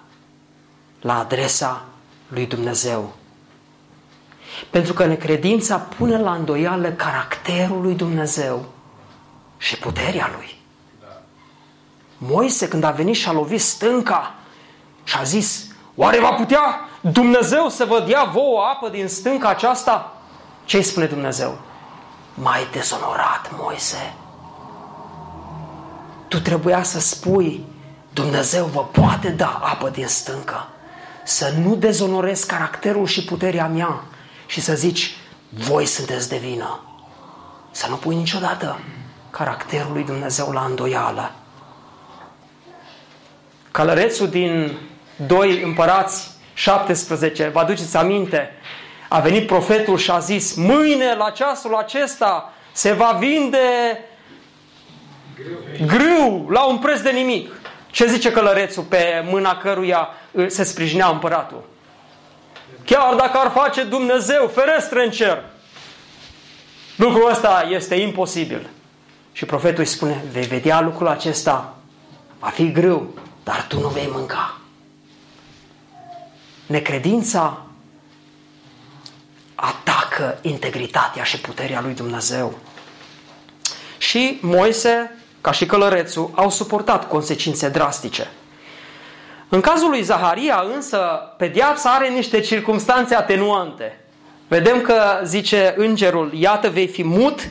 la adresa lui Dumnezeu. Pentru că necredința pune la îndoială caracterul lui Dumnezeu și puterea lui. Moise, când a venit și a lovit stânca și a zis, oare va putea Dumnezeu să vă dea vouă apă din stânca aceasta? Ce îi spune Dumnezeu? Mai dezonorat, Moise. Tu trebuia să spui, Dumnezeu vă poate da apă din stâncă. Să nu dezonorezi caracterul și puterea mea și să zici, voi sunteți de vină. Să nu pui niciodată caracterul lui Dumnezeu la îndoială. Călărețul din 2 împărați 17, vă aduceți aminte, a venit profetul și a zis, mâine la ceasul acesta se va vinde grâu la un preț de nimic. Ce zice călărețul pe mâna căruia se sprijinea împăratul? Chiar dacă ar face Dumnezeu ferestre în cer, lucrul ăsta este imposibil. Și profetul îi spune, vei vedea lucrul acesta, va fi greu, dar tu nu vei mânca. Necredința atacă integritatea și puterea lui Dumnezeu. Și Moise, ca și călărețul, au suportat consecințe drastice. În cazul lui Zaharia însă, pediapsa are niște circunstanțe atenuante. Vedem că zice îngerul, iată vei fi mut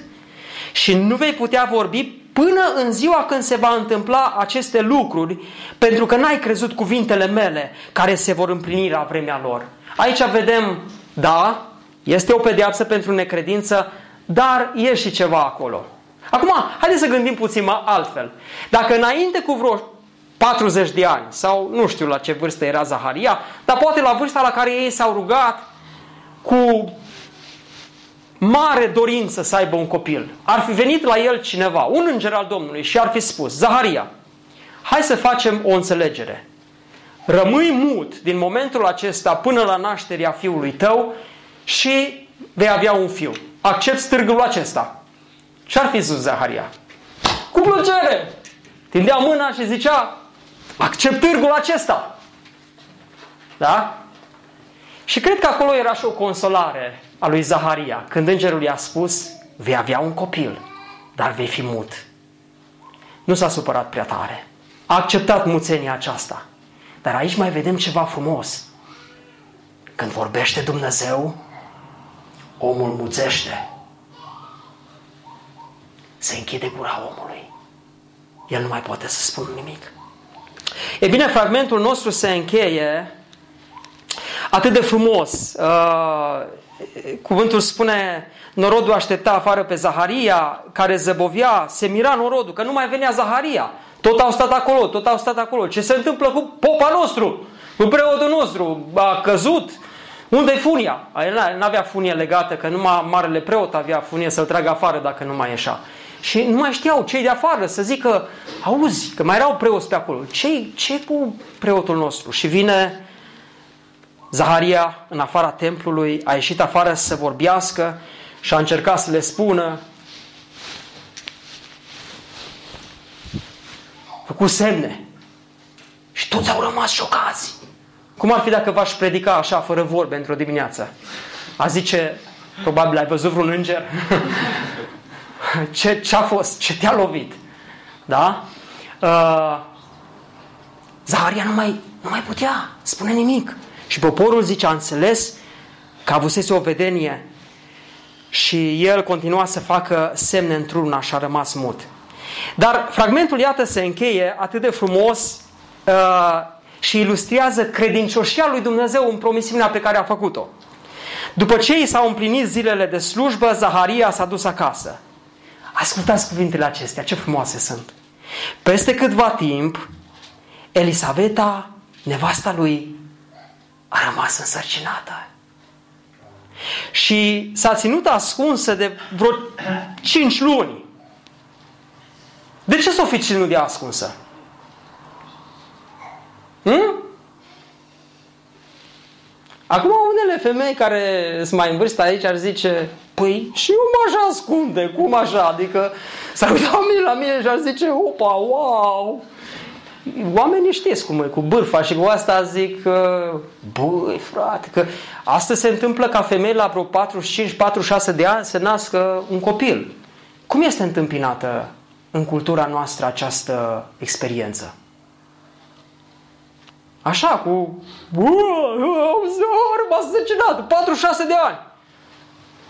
și nu vei putea vorbi până în ziua când se va întâmpla aceste lucruri, pentru că n-ai crezut cuvintele mele care se vor împlini la vremea lor. Aici vedem, da, este o pedeapsă pentru necredință, dar e și ceva acolo. Acum, haideți să gândim puțin altfel. Dacă înainte cu vreo 40 de ani, sau nu știu la ce vârstă era Zaharia, dar poate la vârsta la care ei s-au rugat cu mare dorință să aibă un copil. Ar fi venit la el cineva, un înger al Domnului și ar fi spus, Zaharia, hai să facem o înțelegere. Rămâi mut din momentul acesta până la nașterea fiului tău și vei avea un fiu. Accept stârgul acesta. Ce ar fi zis Zaharia? Cu plăcere! Tindea mâna și zicea, accept târgul acesta. Da? Și cred că acolo era și o consolare a lui Zaharia, când îngerul i-a spus, vei avea un copil, dar vei fi mut. Nu s-a supărat prea tare. A acceptat muțenia aceasta. Dar aici mai vedem ceva frumos. Când vorbește Dumnezeu, omul muțește. Se închide gura omului. El nu mai poate să spună nimic. E bine, fragmentul nostru se încheie atât de frumos. Uh, cuvântul spune, norodul aștepta afară pe Zaharia, care zăbovia, se mira norodul, că nu mai venea Zaharia. Tot au stat acolo, tot au stat acolo. Ce se întâmplă cu popa nostru, cu preotul nostru? A căzut. Unde-i funia? El nu avea funie legată, că numai marele preot avea funie să-l tragă afară dacă nu mai ieșea. Și nu mai știau cei de afară să zică, auzi, că mai erau preoți pe acolo. Ce, ce cu preotul nostru? Și vine Zaharia în afara templului, a ieșit afară să vorbească și a încercat să le spună făcut semne. Și toți au rămas șocați. Cum ar fi dacă v-aș predica așa, fără vorbe, într-o dimineață? A zice, probabil ai văzut vreun înger? ce, ce a fost? Ce te-a lovit? Da? Uh, Zaharia nu mai, nu mai putea spune nimic. Și poporul, zice, a înțeles că avusese o vedenie și el continua să facă semne într-una și a rămas mut. Dar fragmentul, iată, se încheie atât de frumos uh, și ilustrează credincioșia lui Dumnezeu în promisiunea pe care a făcut-o. După ce i s-au împlinit zilele de slujbă, Zaharia s-a dus acasă. Ascultați cuvintele acestea, ce frumoase sunt. Peste câtva timp, Elisaveta, nevasta lui, a rămas însărcinată. și s-a ținut ascunsă de vreo 5 luni. De ce s-o fi ținut de ascunsă? Hmm? Acum unele femei care sunt mai în vârstă aici ar zice Păi și eu m-aș ascunde, cum așa? Adică s-ar uita mine la mine și ar zice Opa, wow! Oamenii știți cum e cu bârfa și cu asta zic Băi frate, că asta se întâmplă ca femei la vreo 45-46 de ani să nască un copil. Cum este întâmpinată în cultura noastră această experiență? Așa, cu... M-a zăcinat, 46 de ani.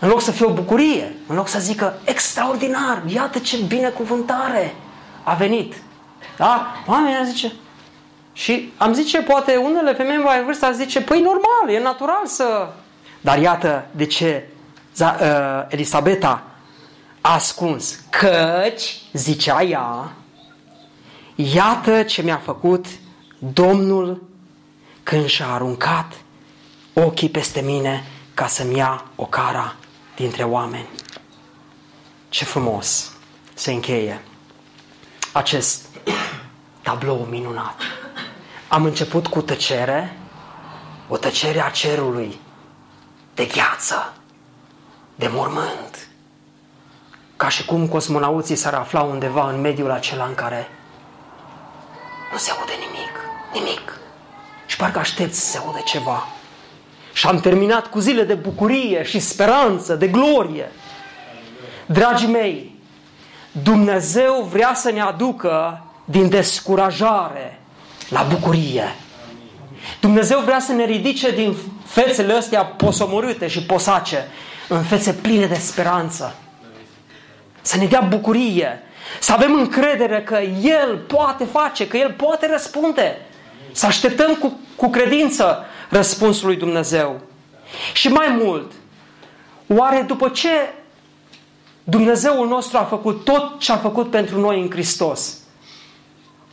În loc să fie o bucurie, în loc să zică extraordinar, iată ce binecuvântare a venit. Da? Oamenii zice, și am zice, poate unele femei mai în vârstă zice, păi normal, e natural să... Dar iată de ce uh, Elisabeta a ascuns. Căci, zicea ea, iată ce mi-a făcut Domnul când și-a aruncat ochii peste mine ca să-mi ia o cara dintre oameni. Ce frumos se încheie acest tablou minunat. Am început cu tăcere, o tăcere a cerului, de gheață, de mormânt. Ca și cum cosmonauții s-ar afla undeva în mediul acela în care nu se aude nimic, nimic. Și parcă aștepți să se aude ceva. Și am terminat cu zile de bucurie și speranță, de glorie. Dragii mei, Dumnezeu vrea să ne aducă din descurajare la bucurie. Dumnezeu vrea să ne ridice din fețele astea posomorâte și posace în fețe pline de speranță. Să ne dea bucurie, să avem încredere că El poate face, că El poate răspunde. Să așteptăm cu, cu credință răspunsul lui Dumnezeu. Și mai mult, oare după ce Dumnezeul nostru a făcut tot ce a făcut pentru noi în Hristos,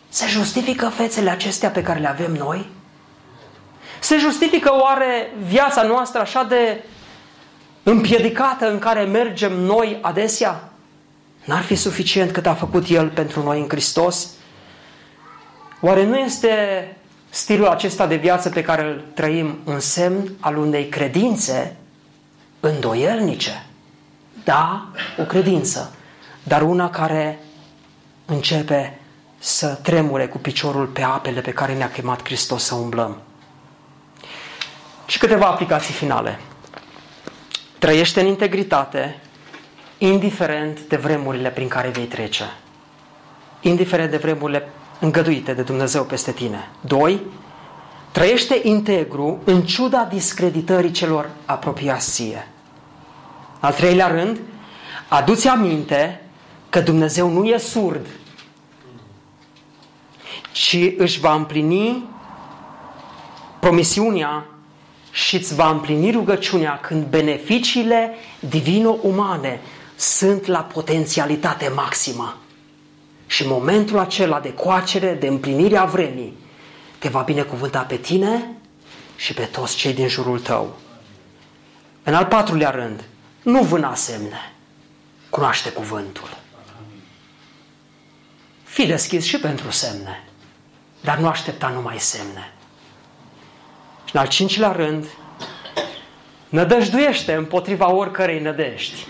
se justifică fețele acestea pe care le avem noi? Se justifică oare viața noastră așa de împiedicată în care mergem noi adesea? N-ar fi suficient cât a făcut El pentru noi în Hristos? Oare nu este stilul acesta de viață pe care îl trăim un semn al unei credințe îndoielnice? Da, o credință, dar una care începe să tremure cu piciorul pe apele pe care ne-a chemat Hristos să umblăm. Și câteva aplicații finale. Trăiește în integritate, indiferent de vremurile prin care vei trece. Indiferent de vremurile îngăduite de Dumnezeu peste tine. Doi, trăiește integru în ciuda discreditării celor apropiați ție. Al treilea rând, aduți aminte că Dumnezeu nu e surd, ci își va împlini promisiunea și îți va împlini rugăciunea când beneficiile divino-umane sunt la potențialitate maximă. Și momentul acela de coacere, de împlinire a vremii, te va binecuvânta pe tine și pe toți cei din jurul tău. În al patrulea rând, nu vâna semne, cunoaște cuvântul. Fii deschis și pentru semne, dar nu aștepta numai semne. Și în al cincilea rând, nădăjduiește împotriva oricărei nădejdi.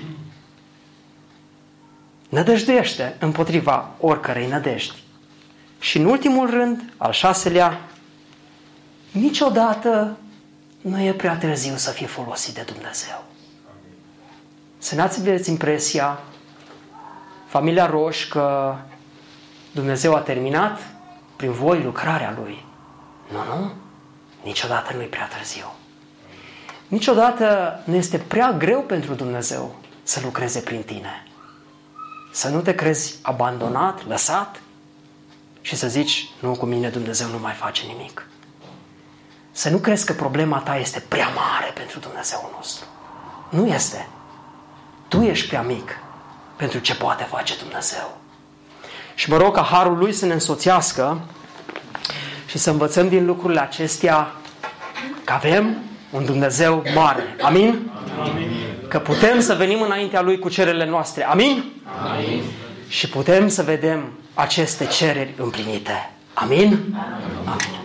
Nădăjduiește împotriva oricărei nădejdi. Și în ultimul rând, al șaselea, niciodată nu e prea târziu să fie folosit de Dumnezeu. Să n-ați aveți impresia, familia Roș, că Dumnezeu a terminat prin voi lucrarea Lui. Nu, nu, niciodată nu e prea târziu. Niciodată nu este prea greu pentru Dumnezeu să lucreze prin tine. Să nu te crezi abandonat, lăsat și să zici, nu, cu mine Dumnezeu nu mai face nimic. Să nu crezi că problema ta este prea mare pentru Dumnezeu nostru. Nu este. Tu ești prea mic pentru ce poate face Dumnezeu. Și mă rog ca Harul Lui să ne însoțească și să învățăm din lucrurile acestea că avem un Dumnezeu mare. Amin? Amin. Că putem să venim înaintea Lui cu cererile noastre. Amin? Amin. Și putem să vedem aceste cereri împlinite. Amin? Amin. Amin.